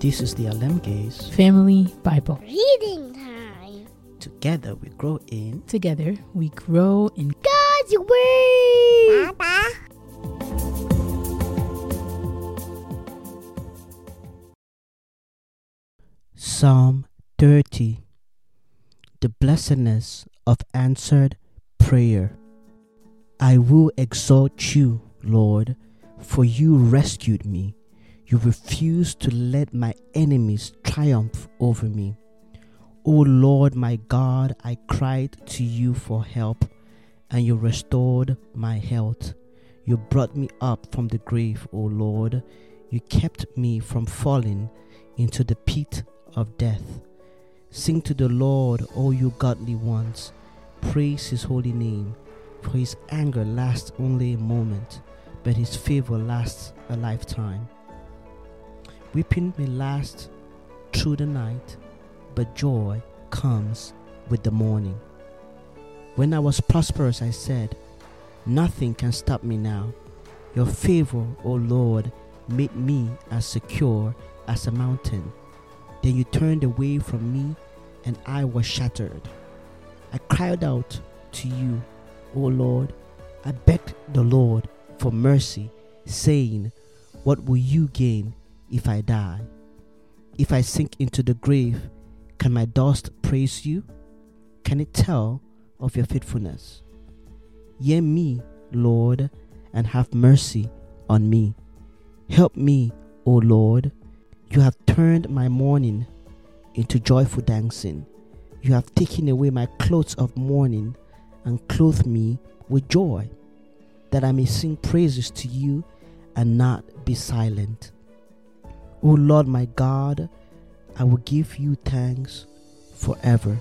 This is the Alemge's Family Bible. Reading time. Together we grow in Together we grow in God's Word. Papa. Psalm 30 The blessedness of answered prayer. I will exalt you, Lord, for you rescued me. You refused to let my enemies triumph over me. O Lord my God, I cried to you for help, and you restored my health. You brought me up from the grave, O Lord. You kept me from falling into the pit of death. Sing to the Lord, O you godly ones. Praise his holy name, for his anger lasts only a moment, but his favor lasts a lifetime. Weeping may last through the night, but joy comes with the morning. When I was prosperous, I said, Nothing can stop me now. Your favor, O Lord, made me as secure as a mountain. Then you turned away from me, and I was shattered. I cried out to you, O Lord. I begged the Lord for mercy, saying, What will you gain if I die? If I sink into the grave, can my dust praise you? Can it tell of your faithfulness? Hear me, Lord, and have mercy on me. Help me, O Lord. You have turned my mourning into joyful dancing. You have taken away my clothes of mourning and clothed me with joy, that I may sing praises to you and not be silent. O Lord my God, I will give you thanks forever.